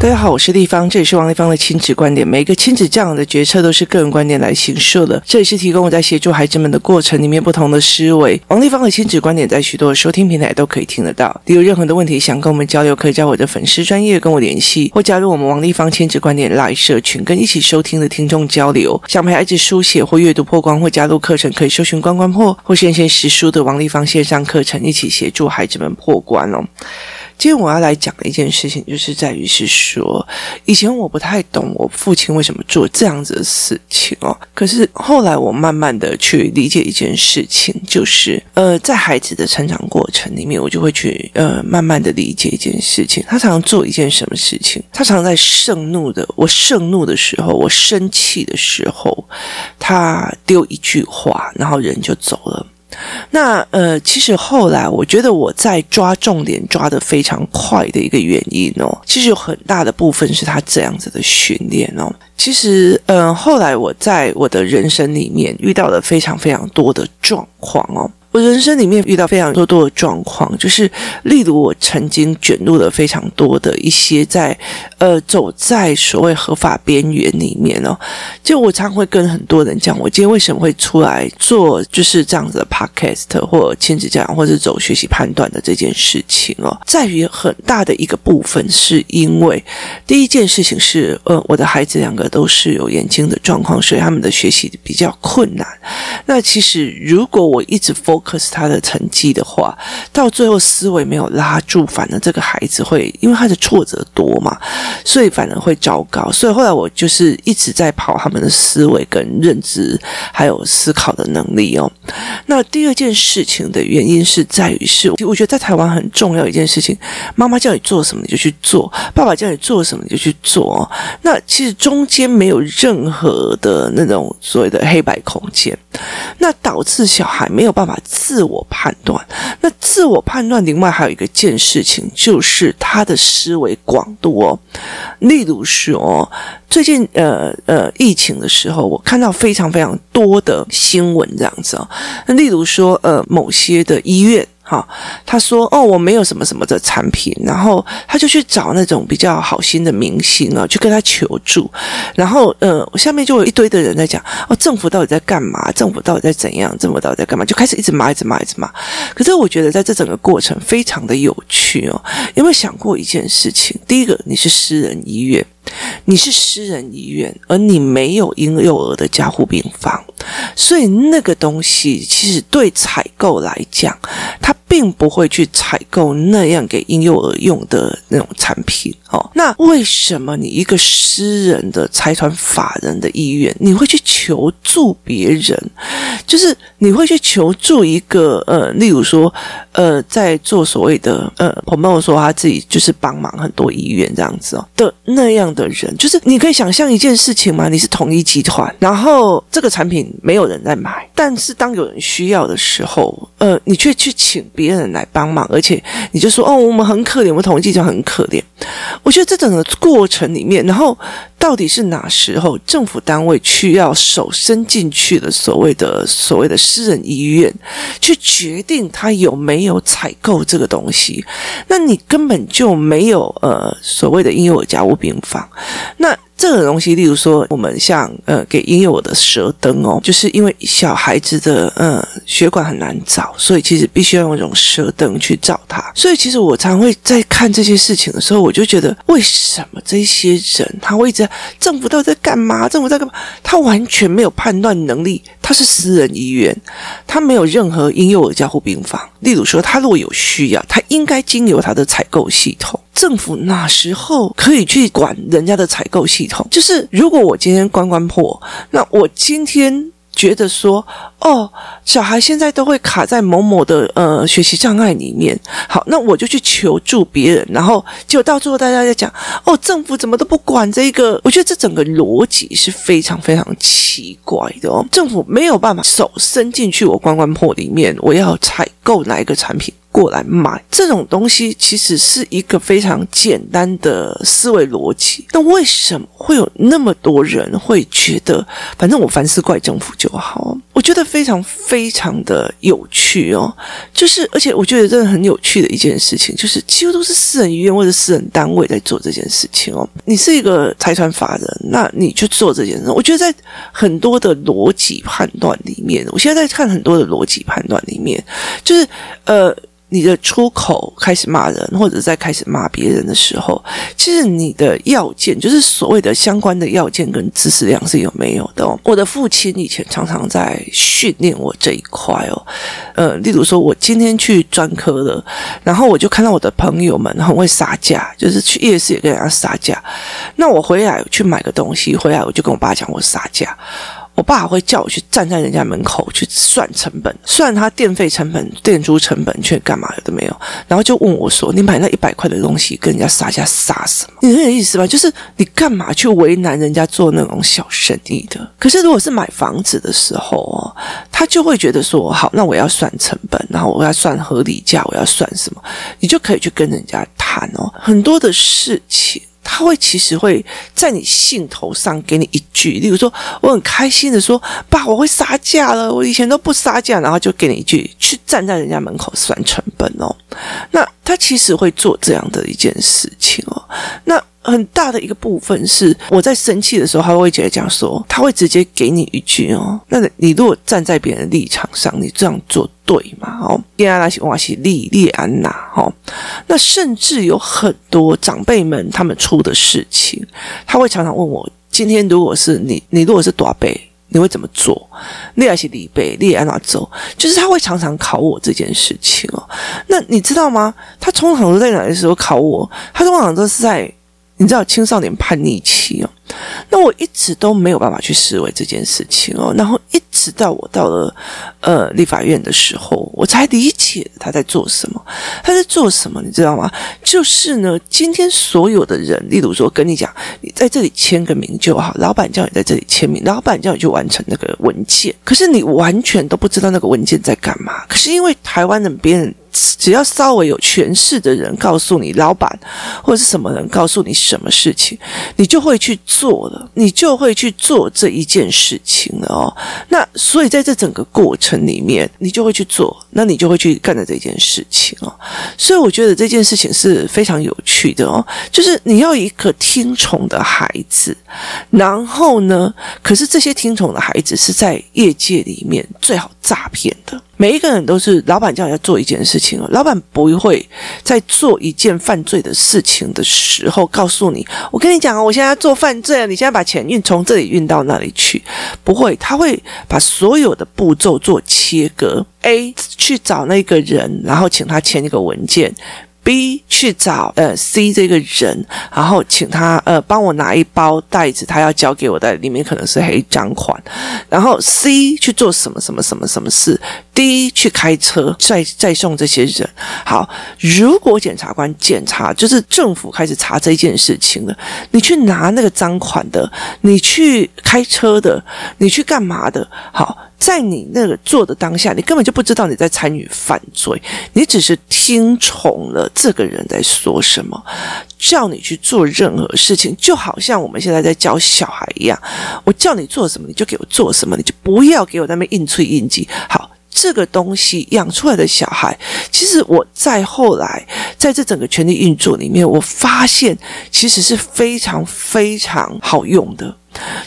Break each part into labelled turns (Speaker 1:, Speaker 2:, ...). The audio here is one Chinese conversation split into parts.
Speaker 1: 大家好，我是丽芳，这里是王丽芳的亲子观点。每个亲子这样的决策都是个人观点来形设的，这里是提供我在协助孩子们的过程里面不同的思维。王丽芳的亲子观点在许多的收听平台都可以听得到。你有任何的问题想跟我们交流，可以在我的粉丝专业跟我联系，或加入我们王丽芳亲子观点来社群，跟一起收听的听众交流。想陪孩子书写或阅读破关，或加入课程，可以搜寻关关破或线线实书的王丽芳线上课程，一起协助孩子们破关哦。今天我要来讲的一件事情，就是在于是说，以前我不太懂我父亲为什么做这样子的事情哦。可是后来我慢慢的去理解一件事情，就是呃，在孩子的成长过程里面，我就会去呃慢慢的理解一件事情。他常常做一件什么事情？他常常在盛怒的，我盛怒的时候，我生气的时候，他丢一句话，然后人就走了。那呃，其实后来我觉得我在抓重点抓得非常快的一个原因哦，其实有很大的部分是他这样子的训练哦。其实嗯，后来我在我的人生里面遇到了非常非常多的状况哦。我人生里面遇到非常多多的状况，就是例如我曾经卷入了非常多的一些在呃走在所谓合法边缘里面哦。就我常会跟很多人讲，我今天为什么会出来做就是这样子的 podcast 或亲子讲，或者走学习判断的这件事情哦，在于很大的一个部分是因为第一件事情是呃我的孩子两个都是有眼睛的状况，所以他们的学习比较困难。那其实如果我一直 focus 可是他的成绩的话，到最后思维没有拉住，反而这个孩子会因为他的挫折多嘛，所以反而会糟糕。所以后来我就是一直在跑他们的思维跟认知，还有思考的能力哦。那第二件事情的原因是在于是，我觉得在台湾很重要一件事情，妈妈叫你做什么你就去做，爸爸叫你做什么你就去做。那其实中间没有任何的那种所谓的黑白空间，那导致小孩没有办法。自我判断，那自我判断另外还有一个件事情，就是他的思维广度哦。例如说，最近呃呃疫情的时候，我看到非常非常多的新闻这样子哦。那例如说呃某些的医院。好，他说：“哦，我没有什么什么的产品。”然后他就去找那种比较好心的明星啊，去跟他求助。然后，呃，下面就有一堆的人在讲：“哦，政府到底在干嘛？政府到底在怎样？政府到底在干嘛？”就开始一直骂，一直骂，一直骂。可是我觉得在这整个过程非常的有趣哦。有没有想过一件事情？第一个，你是私人医院。你是私人医院，而你没有婴幼儿的加护病房，所以那个东西其实对采购来讲，它并不会去采购那样给婴幼儿用的那种产品。哦，那为什么你一个私人的财团法人的医院，你会去求助别人？就是你会去求助一个呃，例如说呃，在做所谓的呃，朋友说他自己就是帮忙很多医院这样子哦的那样的人，就是你可以想象一件事情吗？你是统一集团，然后这个产品没有人在买，但是当有人需要的时候，呃，你却去请别人来帮忙，而且你就说哦，我们很可怜，我们统一集团很可怜。我觉得这整个过程里面，然后到底是哪时候政府单位去要手伸进去的所谓的所谓的私人医院，去决定他有没有采购这个东西？那你根本就没有呃所谓的婴幼儿家务病房，那。这个东西，例如说，我们像呃给婴幼儿的舌灯哦，就是因为小孩子的呃血管很难找，所以其实必须要用这种舌灯去照它。所以其实我常会在看这些事情的时候，我就觉得，为什么这些人他会一直政府到底在干嘛？政府在干嘛？他完全没有判断能力。他是私人医院，他没有任何婴幼儿加护病房。例如说，他如果有需要，他应该经由他的采购系统。政府哪时候可以去管人家的采购系统？就是如果我今天关关破，那我今天。觉得说哦，小孩现在都会卡在某某的呃学习障碍里面。好，那我就去求助别人，然后就到最后大家在讲哦，政府怎么都不管这个？我觉得这整个逻辑是非常非常奇怪的哦。政府没有办法手伸进去我关关破里面，我要采购哪一个产品？过来买。这种东西其实是一个非常简单的思维逻辑。那为什么会有那么多人会觉得，反正我凡事怪政府就好？我觉得非常非常的有趣哦。就是，而且我觉得真的很有趣的一件事情，就是几乎都是私人医院或者私人单位在做这件事情哦。你是一个财团法人，那你去做这件事，我觉得在很多的逻辑判断里面，我现在在看很多的逻辑判断里面，就是呃。你的出口开始骂人，或者在开始骂别人的时候，其实你的要件就是所谓的相关的要件跟知识量是有没有的。我的父亲以前常常在训练我这一块哦，呃，例如说我今天去专科了，然后我就看到我的朋友们很会杀价，就是去夜市也跟人家杀价。那我回来去买个东西，回来我就跟我爸讲我杀价。我爸会叫我去站在人家门口去算成本，算他电费成本、店租成本，去干嘛有的没有，然后就问我说：“你买那一百块的东西，跟人家杀价杀什么？你很有意思吧？就是你干嘛去为难人家做那种小生意的？可是如果是买房子的时候哦，他就会觉得说：好，那我要算成本，然后我要算合理价，我要算什么？你就可以去跟人家谈哦，很多的事情。”他会其实会在你兴头上给你一句，例如说我很开心的说，爸，我会杀价了，我以前都不杀价，然后就给你一句，去站在人家门口算成本哦。那他其实会做这样的一件事情哦。那。很大的一个部分是我在生气的时候，他会觉得这样说，他会直接给你一句哦。那你如果站在别人的立场上，你这样做对吗？哦，第二那些哇西利利安娜哦，那甚至有很多长辈们他们出的事情，他会常常问我：今天如果是你，你如果是大伯，你会怎么做？利亚西里贝利安娜走，就是他会常常考我这件事情哦。那你知道吗？他通常都在哪的时候考我？他通常都是在。你知道青少年叛逆期哦，那我一直都没有办法去思维这件事情哦，然后一直到我到了呃立法院的时候，我才理解他在做什么。他在做什么，你知道吗？就是呢，今天所有的人，例如说跟你讲，你在这里签个名就好，老板叫你在这里签名，老板叫你去完成那个文件，可是你完全都不知道那个文件在干嘛。可是因为台湾人别人。只要稍微有权势的人告诉你，老板或者是什么人告诉你什么事情，你就会去做了，你就会去做这一件事情了哦。那所以在这整个过程里面，你就会去做，那你就会去干的这件事情哦。所以我觉得这件事情是非常有趣的哦，就是你要一个听从的孩子，然后呢，可是这些听从的孩子是在业界里面最好诈骗的。每一个人都是老板叫你要做一件事情哦，老板不会在做一件犯罪的事情的时候告诉你，我跟你讲啊，我现在要做犯罪啊，你现在把钱运从这里运到那里去，不会，他会把所有的步骤做切割，A 去找那个人，然后请他签一个文件。B 去找呃 C 这个人，然后请他呃帮我拿一包袋子，他要交给我的里面可能是黑赃款，然后 C 去做什么什么什么什么事，D 去开车再再送这些人。好，如果检察官检查，就是政府开始查这件事情了，你去拿那个赃款的，你去开车的，你去干嘛的？好。在你那个做的当下，你根本就不知道你在参与犯罪，你只是听从了这个人在说什么，叫你去做任何事情，就好像我们现在在教小孩一样，我叫你做什么，你就给我做什么，你就不要给我那边硬催硬挤。好，这个东西养出来的小孩，其实我在后来在这整个权力运作里面，我发现其实是非常非常好用的。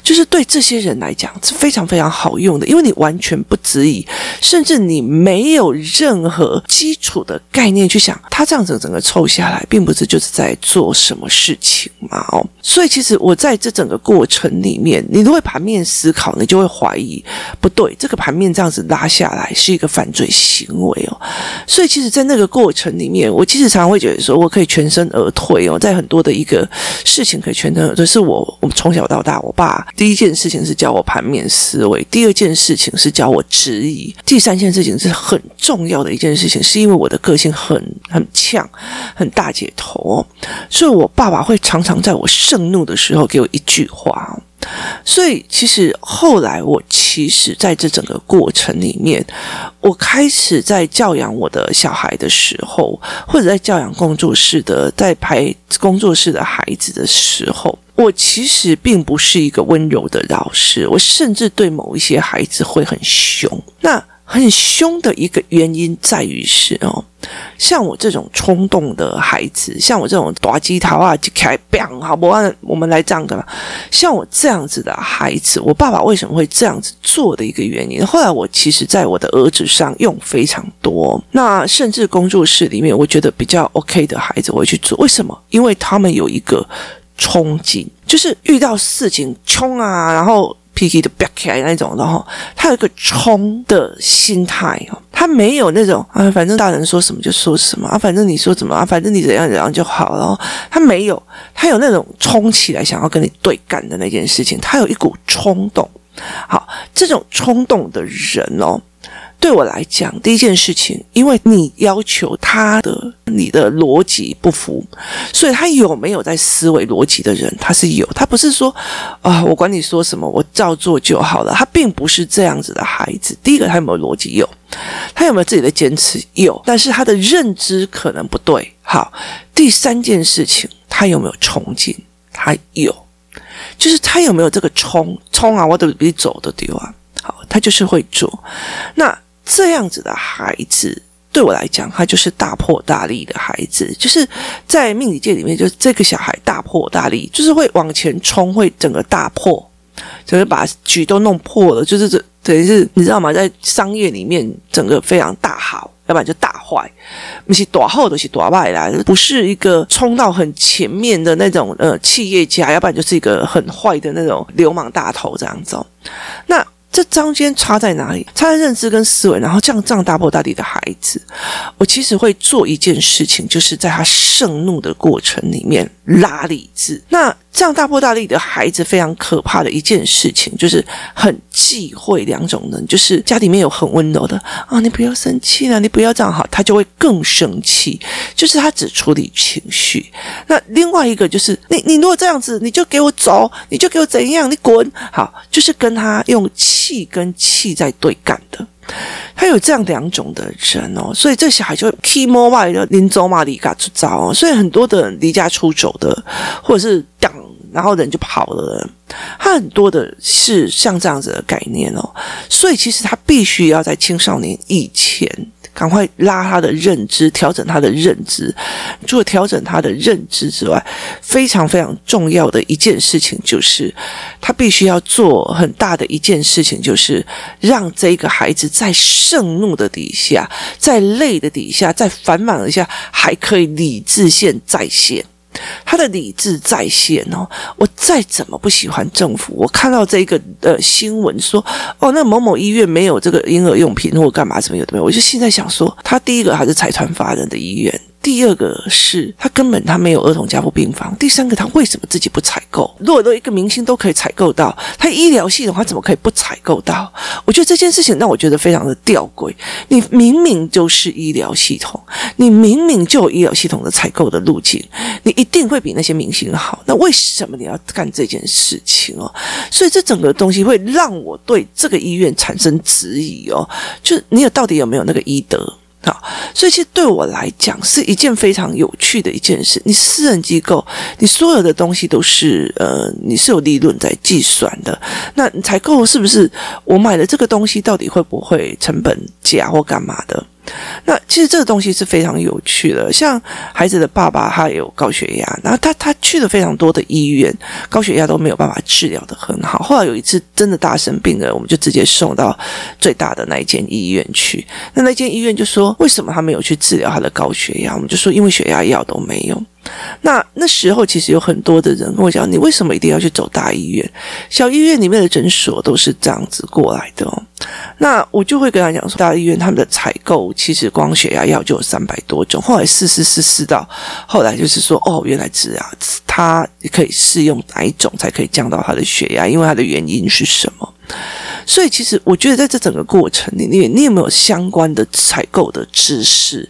Speaker 1: 就是对这些人来讲是非常非常好用的，因为你完全不质疑，甚至你没有任何基础的概念去想，他这样子整个凑下来，并不是就是在做什么事情嘛？哦，所以其实我在这整个过程里面，你都会盘面思考，你就会怀疑，不对，这个盘面这样子拉下来是一个犯罪行为哦。所以其实，在那个过程里面，我其实常常会觉得说，我可以全身而退哦，在很多的一个事情可以全身而退，是我我们从小到大我。爸，第一件事情是教我盘面思维，第二件事情是教我质疑，第三件事情是很重要的一件事情，是因为我的个性很很呛，很大姐头，所以我爸爸会常常在我盛怒的时候给我一句话，所以其实后来我其实在这整个过程里面，我开始在教养我的小孩的时候，或者在教养工作室的，在排工作室的孩子的时候，我其实并不是一个温柔的老师，我甚至对某一些孩子会很凶。那很凶的一个原因在于是哦，像我这种冲动的孩子，像我这种打鸡头啊，就开砰，好不？我们来这样的，像我这样子的孩子，我爸爸为什么会这样子做的一个原因？后来我其实在我的儿子上用非常多，那甚至工作室里面，我觉得比较 OK 的孩子，我会去做。为什么？因为他们有一个冲劲，就是遇到事情冲啊，然后。脾气都飙起来那种，然后他有一个冲的心态哦，他没有那种啊，反正大人说什么就说什么啊，反正你说怎么啊，反正你怎样怎样就好了。他没有，他有那种冲起来想要跟你对干的那件事情，他有一股冲动。好，这种冲动的人哦。对我来讲，第一件事情，因为你要求他的你的逻辑不符，所以他有没有在思维逻辑的人，他是有，他不是说啊，我管你说什么，我照做就好了。他并不是这样子的孩子。第一个，他有没有逻辑？有，他有没有自己的坚持？有，但是他的认知可能不对。好，第三件事情，他有没有冲劲？他有，就是他有没有这个冲冲啊？我都比走的丢啊！好，他就是会做，那。这样子的孩子，对我来讲，他就是大破大立的孩子。就是在命理界里面，就是这个小孩大破大立，就是会往前冲，会整个大破，整个把局都弄破了。就是这等于是你知道吗？在商业里面，整个非常大好，要不然就大坏。不是大好都是大坏啦，不是一个冲到很前面的那种呃企业家，要不然就是一个很坏的那种流氓大头这样子。那。这中间差在哪里？差在认知跟思维，然后这样这样大破大立的孩子，我其实会做一件事情，就是在他盛怒的过程里面拉理智。那这样大破大立的孩子非常可怕的一件事情，就是很忌讳两种人，就是家里面有很温柔的啊，你不要生气了，你不要这样好，他就会更生气，就是他只处理情绪。那另外一个就是你你如果这样子，你就给我走，你就给我怎样，你滚好，就是跟他用气跟气在对干的，他有这样两种的人哦，所以这小孩就会 key more 外的临走嘛离家出走哦，所以很多的人离家出走的，或者是当然后人就跑了，他很多的是像这样子的概念哦，所以其实他必须要在青少年以前。赶快拉他的认知，调整他的认知。除了调整他的认知之外，非常非常重要的一件事情就是，他必须要做很大的一件事情，就是让这个孩子在盛怒的底下，在累的底下，在繁忙的下，还可以理智线再现。他的理智在线哦，我再怎么不喜欢政府，我看到这个呃新闻说哦，那某某医院没有这个婴儿用品或干嘛什么有的没有，我就现在想说，他第一个还是财团法人的医院。第二个是他根本他没有儿童加护病房。第三个他为什么自己不采购？如果都一个明星都可以采购到，他医疗系统他怎么可以不采购到？我觉得这件事情让我觉得非常的吊诡。你明明就是医疗系统，你明明就有医疗系统的采购的路径，你一定会比那些明星好。那为什么你要干这件事情哦？所以这整个东西会让我对这个医院产生质疑哦。就你有到底有没有那个医德？啊，所以其实对我来讲是一件非常有趣的一件事。你私人机构，你所有的东西都是呃，你是有利润在计算的。那采购是不是我买的这个东西到底会不会成本价或干嘛的？那其实这个东西是非常有趣的，像孩子的爸爸他有高血压，然后他他去了非常多的医院，高血压都没有办法治疗的很好。后来有一次真的大生病了，我们就直接送到最大的那一间医院去。那那间医院就说，为什么他没有去治疗他的高血压？我们就说因为血压药都没有。那那时候其实有很多的人跟我讲，你为什么一定要去走大医院？小医院里面的诊所都是这样子过来的哦。那我就会跟他讲说，大医院他们的采购其实光血压药就有三百多种。后来试试试试到后来就是说，哦，原来是啊，它可以适用哪一种才可以降到他的血压？因为它的原因是什么？所以其实我觉得在这整个过程里面，你有没有相关的采购的知识，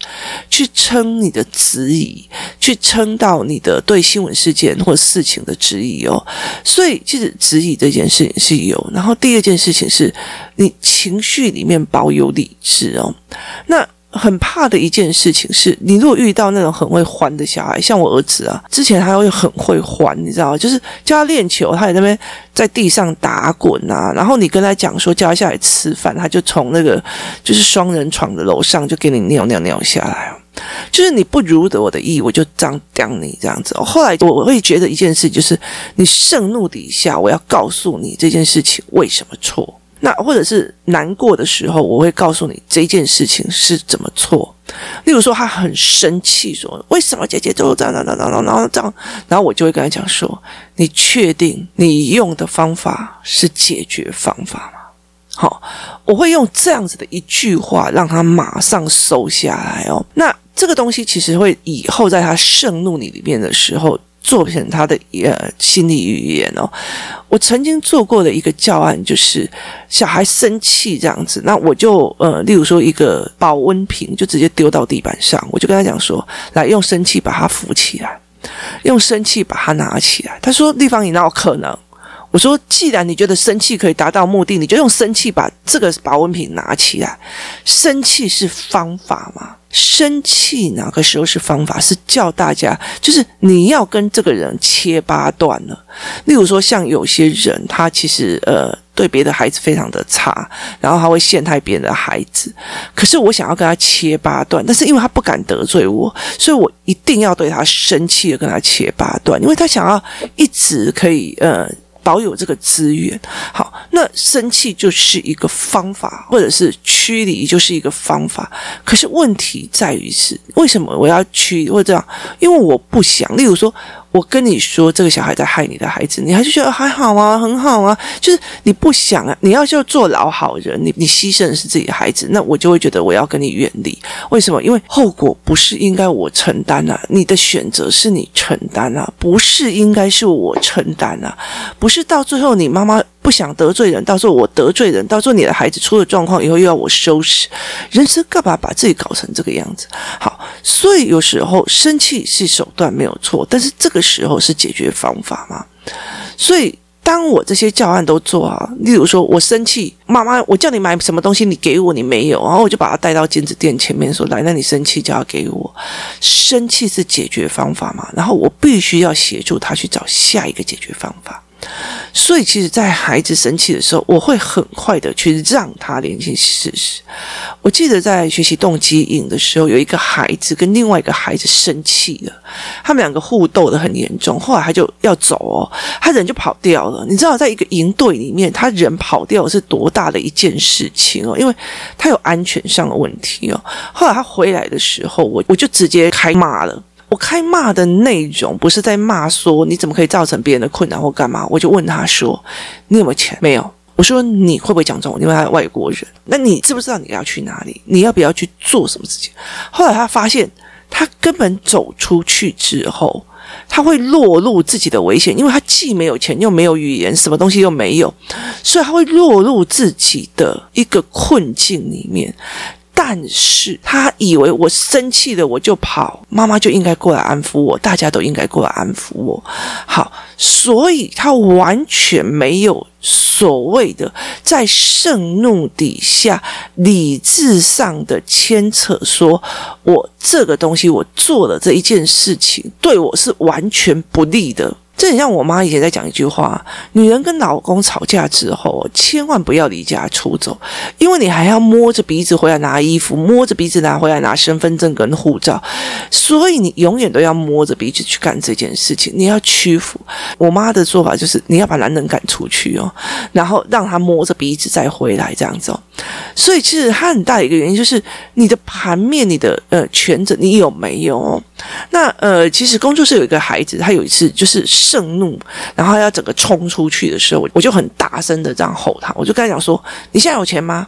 Speaker 1: 去撑你的质疑，去撑到你的对新闻事件或事情的质疑哦。所以其实质疑这件事情是有，然后第二件事情是你情绪里面保有理智哦。那。很怕的一件事情是，你如果遇到那种很会欢的小孩，像我儿子啊，之前他会很会欢，你知道吗？就是叫他练球，他在那边在地上打滚啊，然后你跟他讲说叫他下来吃饭，他就从那个就是双人床的楼上就给你尿尿尿下来，就是你不如得我的意，我就这样刁你这样子。后来我会觉得一件事就是，你盛怒底下，我要告诉你这件事情为什么错。那或者是难过的时候，我会告诉你这件事情是怎么错。例如说，他很生气，说：“为什么姐姐都这样、这样、这样、这样、这样、这样？”然后我就会跟他讲说：“你确定你用的方法是解决方法吗？”好，我会用这样子的一句话让他马上收下来哦。那这个东西其实会以后在他盛怒你里面的时候。作品他的呃心理语言哦，我曾经做过的一个教案就是小孩生气这样子，那我就呃，例如说一个保温瓶就直接丢到地板上，我就跟他讲说，来用生气把它扶起来，用生气把它拿起来。他说：“立方，你那有可能？”我说：“既然你觉得生气可以达到目的，你就用生气把这个保温瓶拿起来。生气是方法吗？”生气哪个时候是方法？是叫大家，就是你要跟这个人切八段了。例如说，像有些人，他其实呃对别的孩子非常的差，然后他会陷害别人的孩子。可是我想要跟他切八段，但是因为他不敢得罪我，所以我一定要对他生气的跟他切八段，因为他想要一直可以呃。保有这个资源，好，那生气就是一个方法，或者是驱离就是一个方法。可是问题在于是，为什么我要驱或者这样？因为我不想，例如说。我跟你说，这个小孩在害你的孩子，你还是觉得还好啊，很好啊，就是你不想啊，你要就做老好人，你你牺牲的是自己的孩子，那我就会觉得我要跟你远离。为什么？因为后果不是应该我承担啊，你的选择是你承担啊，不是应该是我承担啊，不是到最后你妈妈。不想得罪人，到时候我得罪人，到时候你的孩子出了状况以后又要我收拾，人生干嘛把自己搞成这个样子？好，所以有时候生气是手段没有错，但是这个时候是解决方法吗？所以当我这些教案都做好，例如说我生气，妈妈，我叫你买什么东西，你给我，你没有，然后我就把他带到金子店前面说，来，那你生气就要给我，生气是解决方法吗？然后我必须要协助他去找下一个解决方法。所以，其实，在孩子生气的时候，我会很快的去让他联系事实。我记得在学习动机营的时候，有一个孩子跟另外一个孩子生气了，他们两个互斗得很严重。后来他就要走哦，他人就跑掉了。你知道，在一个营队里面，他人跑掉是多大的一件事情哦？因为他有安全上的问题哦。后来他回来的时候，我我就直接开骂了。我开骂的内容不是在骂说你怎么可以造成别人的困扰或干嘛，我就问他说：“你有没有钱？没有。”我说：“你会不会讲中文？因为他是外国人。那你知不知道你要去哪里？你要不要去做什么事情？”后来他发现，他根本走出去之后，他会落入自己的危险，因为他既没有钱，又没有语言，什么东西又没有，所以他会落入自己的一个困境里面。但是他以为我生气了我就跑，妈妈就应该过来安抚我，大家都应该过来安抚我。好，所以他完全没有所谓的在盛怒底下理智上的牵扯，说我这个东西我做了这一件事情对我是完全不利的。这很像我妈以前在讲一句话：女人跟老公吵架之后，千万不要离家出走，因为你还要摸着鼻子回来拿衣服，摸着鼻子拿回来拿身份证跟护照，所以你永远都要摸着鼻子去干这件事情。你要屈服。我妈的做法就是，你要把男人赶出去哦，然后让他摸着鼻子再回来这样子哦。所以其实他很大一个原因就是你的盘面，你的呃权责你有没有？那呃，其实工作室有一个孩子，他有一次就是。盛怒，然后要整个冲出去的时候，我就很大声的这样吼他，我就跟他讲说：“你现在有钱吗？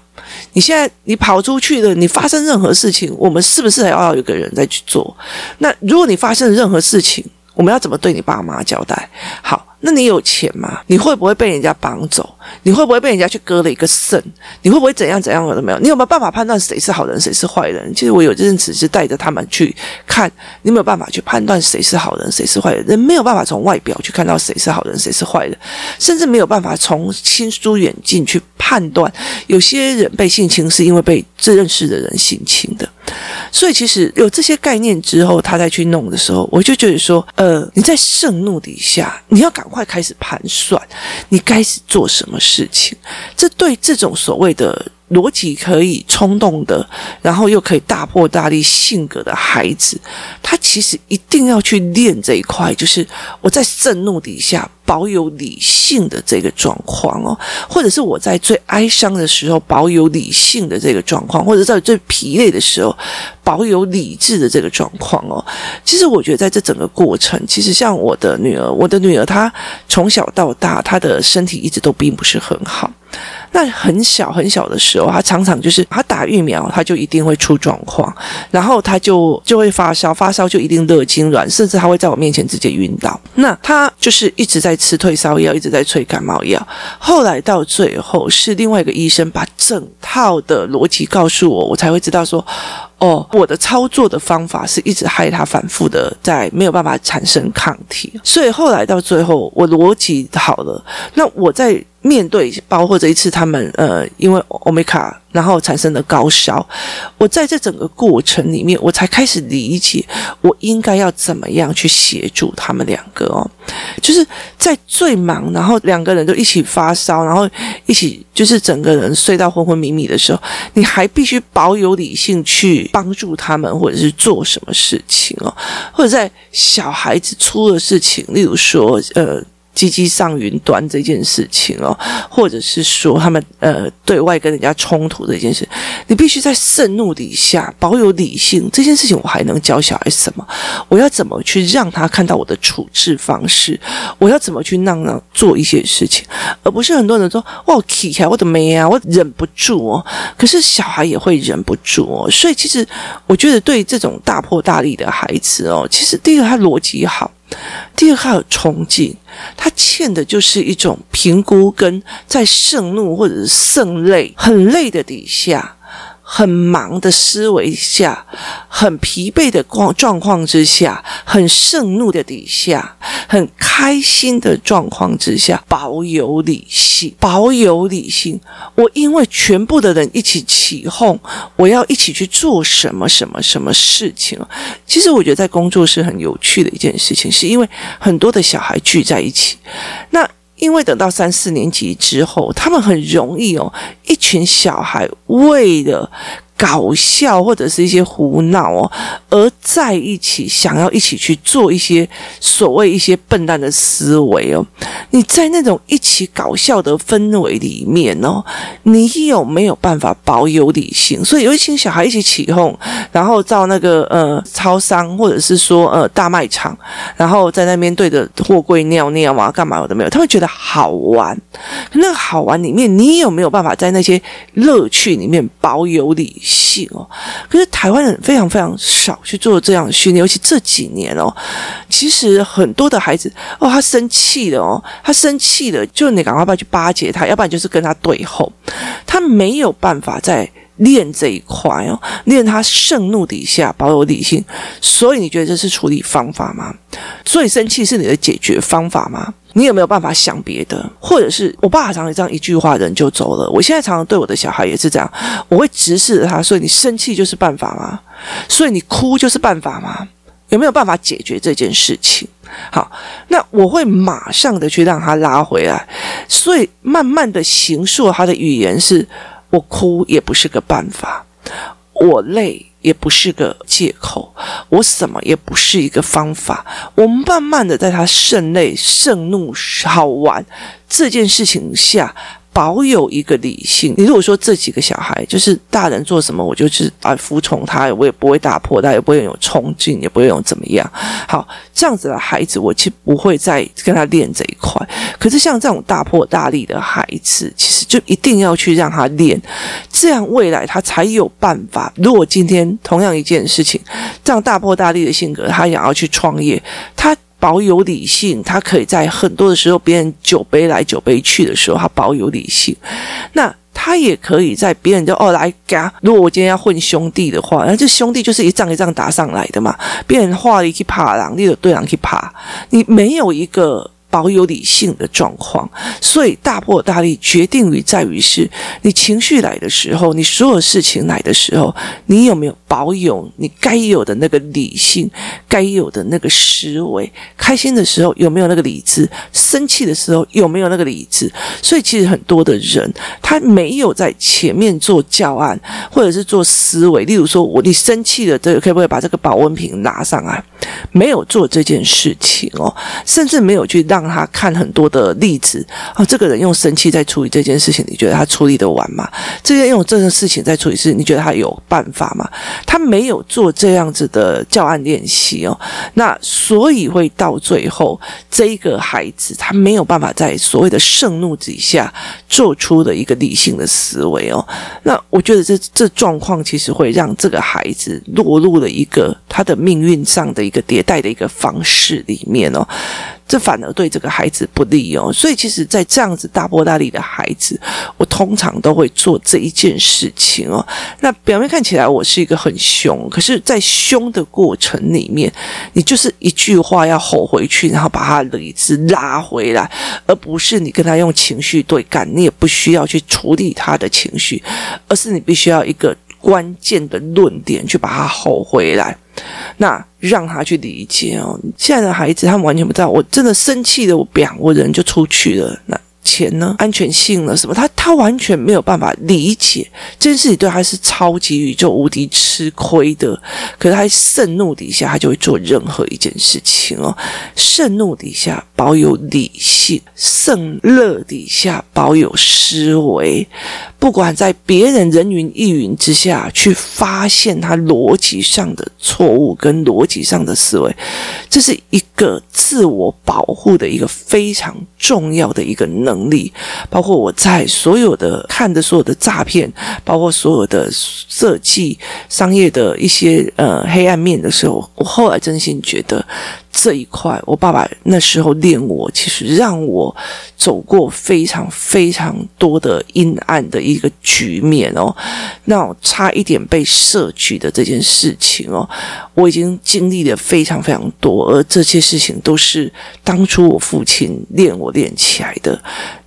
Speaker 1: 你现在你跑出去了，你发生任何事情，我们是不是还要有个人再去做？那如果你发生了任何事情，我们要怎么对你爸妈交代？好。”那你有钱吗？你会不会被人家绑走？你会不会被人家去割了一个肾？你会不会怎样怎样？有都没有？你有没有办法判断谁是好人，谁是坏人？其实我有阵子是带着他们去看，你没有办法去判断谁是好人，谁是坏人。人没有办法从外表去看到谁是好人，谁是坏人，甚至没有办法从亲疏远近去判断。有些人被性侵是因为被最认识的人性侵的。所以其实有这些概念之后，他再去弄的时候，我就觉得说，呃，你在盛怒底下，你要赶快开始盘算，你该是做什么事情。这对这种所谓的逻辑可以冲动的，然后又可以大破大立性格的孩子，他其实一定要去练这一块，就是我在盛怒底下。保有理性的这个状况哦，或者是我在最哀伤的时候保有理性的这个状况，或者在最疲累的时候保有理智的这个状况哦。其实我觉得在这整个过程，其实像我的女儿，我的女儿她从小到大，她的身体一直都并不是很好。那很小很小的时候，他常常就是他打疫苗，他就一定会出状况，然后他就就会发烧，发烧就一定热痉挛，甚至他会在我面前直接晕倒。那他就是一直在吃退烧药，一直在吹感冒药。后来到最后是另外一个医生把整套的逻辑告诉我，我才会知道说，哦，我的操作的方法是一直害他反复的在没有办法产生抗体。所以后来到最后，我逻辑好了，那我在。面对包括这一次他们呃，因为欧米伽然后产生的高烧，我在这整个过程里面，我才开始理解我应该要怎么样去协助他们两个哦，就是在最忙，然后两个人都一起发烧，然后一起就是整个人睡到昏昏迷迷的时候，你还必须保有理性去帮助他们，或者是做什么事情哦，或者在小孩子出了事情，例如说呃。鸡鸡上云端这件事情哦，或者是说他们呃对外跟人家冲突这件事，你必须在盛怒底下保有理性。这件事情我还能教小孩什么？我要怎么去让他看到我的处置方式？我要怎么去让他做一些事情？而不是很多人说哇，我起来我的妹啊，我忍不住哦。可是小孩也会忍不住哦。所以其实我觉得对这种大破大立的孩子哦，其实第一个他逻辑好。第二个，他有冲劲，他欠的就是一种评估，跟在盛怒或者是盛累、很累的底下。很忙的思维下，很疲惫的状状况之下，很盛怒的底下，很开心的状况之下，保有理性，保有理性。我因为全部的人一起起哄，我要一起去做什么什么什么事情。其实我觉得在工作是很有趣的一件事情，是因为很多的小孩聚在一起，那。因为等到三四年级之后，他们很容易哦，一群小孩为了。搞笑或者是一些胡闹哦，而在一起想要一起去做一些所谓一些笨蛋的思维哦，你在那种一起搞笑的氛围里面哦，你有没有办法保有理性？所以有一群小孩一起起哄，然后到那个呃超商或者是说呃大卖场，然后在那边对着货柜尿尿啊，干嘛我都没有，他会觉得好玩。那个好玩里面，你有没有办法在那些乐趣里面保有理性？性哦，可是台湾人非常非常少去做这样的训练，尤其这几年哦，其实很多的孩子哦，他生气了哦，他生气了，就你赶快不要去巴结他，要不然就是跟他对吼，他没有办法在练这一块哦，练他盛怒底下保有理性，所以你觉得这是处理方法吗？所以生气是你的解决方法吗？你有没有办法想别的？或者是我爸常常这样一句话，人就走了。我现在常常对我的小孩也是这样，我会直视着他，所以你生气就是办法吗？所以你哭就是办法吗？有没有办法解决这件事情？好，那我会马上的去让他拉回来，所以慢慢的形塑他的语言是：我哭也不是个办法，我累。也不是个借口，我什么也不是一个方法。我慢慢的在他盛累、盛怒、好玩这件事情下。保有一个理性。你如果说这几个小孩就是大人做什么，我就是啊服从他，我也不会打破他，也不会有冲劲，也不会有怎么样。好，这样子的孩子，我其实不会再跟他练这一块。可是像这种大破大立的孩子，其实就一定要去让他练，这样未来他才有办法。如果今天同样一件事情，这样大破大立的性格，他想要去创业，他。保有理性，他可以在很多的时候，别人酒杯来酒杯去的时候，他保有理性。那他也可以在别人就哦来嘎，如果我今天要混兄弟的话，那这兄弟就是一仗一仗打上来的嘛。别人话一去怕狼，你的对狼去怕，你没有一个。保有理性的状况，所以大破大立决定于在于是你情绪来的时候，你所有事情来的时候，你有没有保有你该有的那个理性，该有的那个思维？开心的时候有没有那个理智？生气的时候有没有那个理智？所以其实很多的人他没有在前面做教案，或者是做思维。例如说，我你生气了，这个可不可以把这个保温瓶拿上来？没有做这件事情哦，甚至没有去让。让他看很多的例子啊，这个人用生气在处理这件事情，你觉得他处理得完吗？这些用这件事情在处理事，你觉得他有办法吗？他没有做这样子的教案练习哦，那所以会到最后，这个孩子他没有办法在所谓的盛怒底下做出的一个理性的思维哦。那我觉得这这状况其实会让这个孩子落入了一个他的命运上的一个迭代的一个方式里面哦。这反而对这个孩子不利哦，所以其实，在这样子大波大利的孩子，我通常都会做这一件事情哦。那表面看起来我是一个很凶，可是，在凶的过程里面，你就是一句话要吼回去，然后把他理智拉回来，而不是你跟他用情绪对干，你也不需要去处理他的情绪，而是你必须要一个关键的论点去把他吼回来。那让他去理解哦，现在的孩子他们完全不知道，我真的生气了，我表我人就出去了。那。钱呢？安全性了什么？他他完全没有办法理解这件事情，对他是超级宇宙无敌吃亏的。可是他盛怒底下，他就会做任何一件事情哦。盛怒底下保有理性，盛乐底下保有思维。不管在别人人云亦云之下去发现他逻辑上的错误跟逻辑上的思维，这是一个自我保护的一个非常重要的一个能力。包括我在所有的看的所有的诈骗，包括所有的设计商业的一些呃黑暗面的时候，我后来真心觉得。这一块，我爸爸那时候练我，其实让我走过非常非常多的阴暗的一个局面哦，那差一点被设局的这件事情哦，我已经经历了非常非常多，而这些事情都是当初我父亲练我练起来的。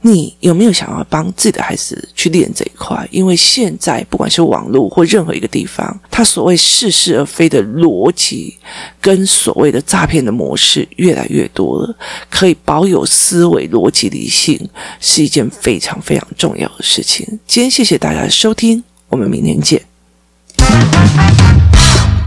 Speaker 1: 你有没有想要帮自己的孩子去练这一块？因为现在不管是网络或任何一个地方，他所谓似是而非的逻辑，跟所谓的诈骗的模式越来越多了。可以保有思维逻辑理性，是一件非常非常重要的事情。今天谢谢大家的收听，我们明天见。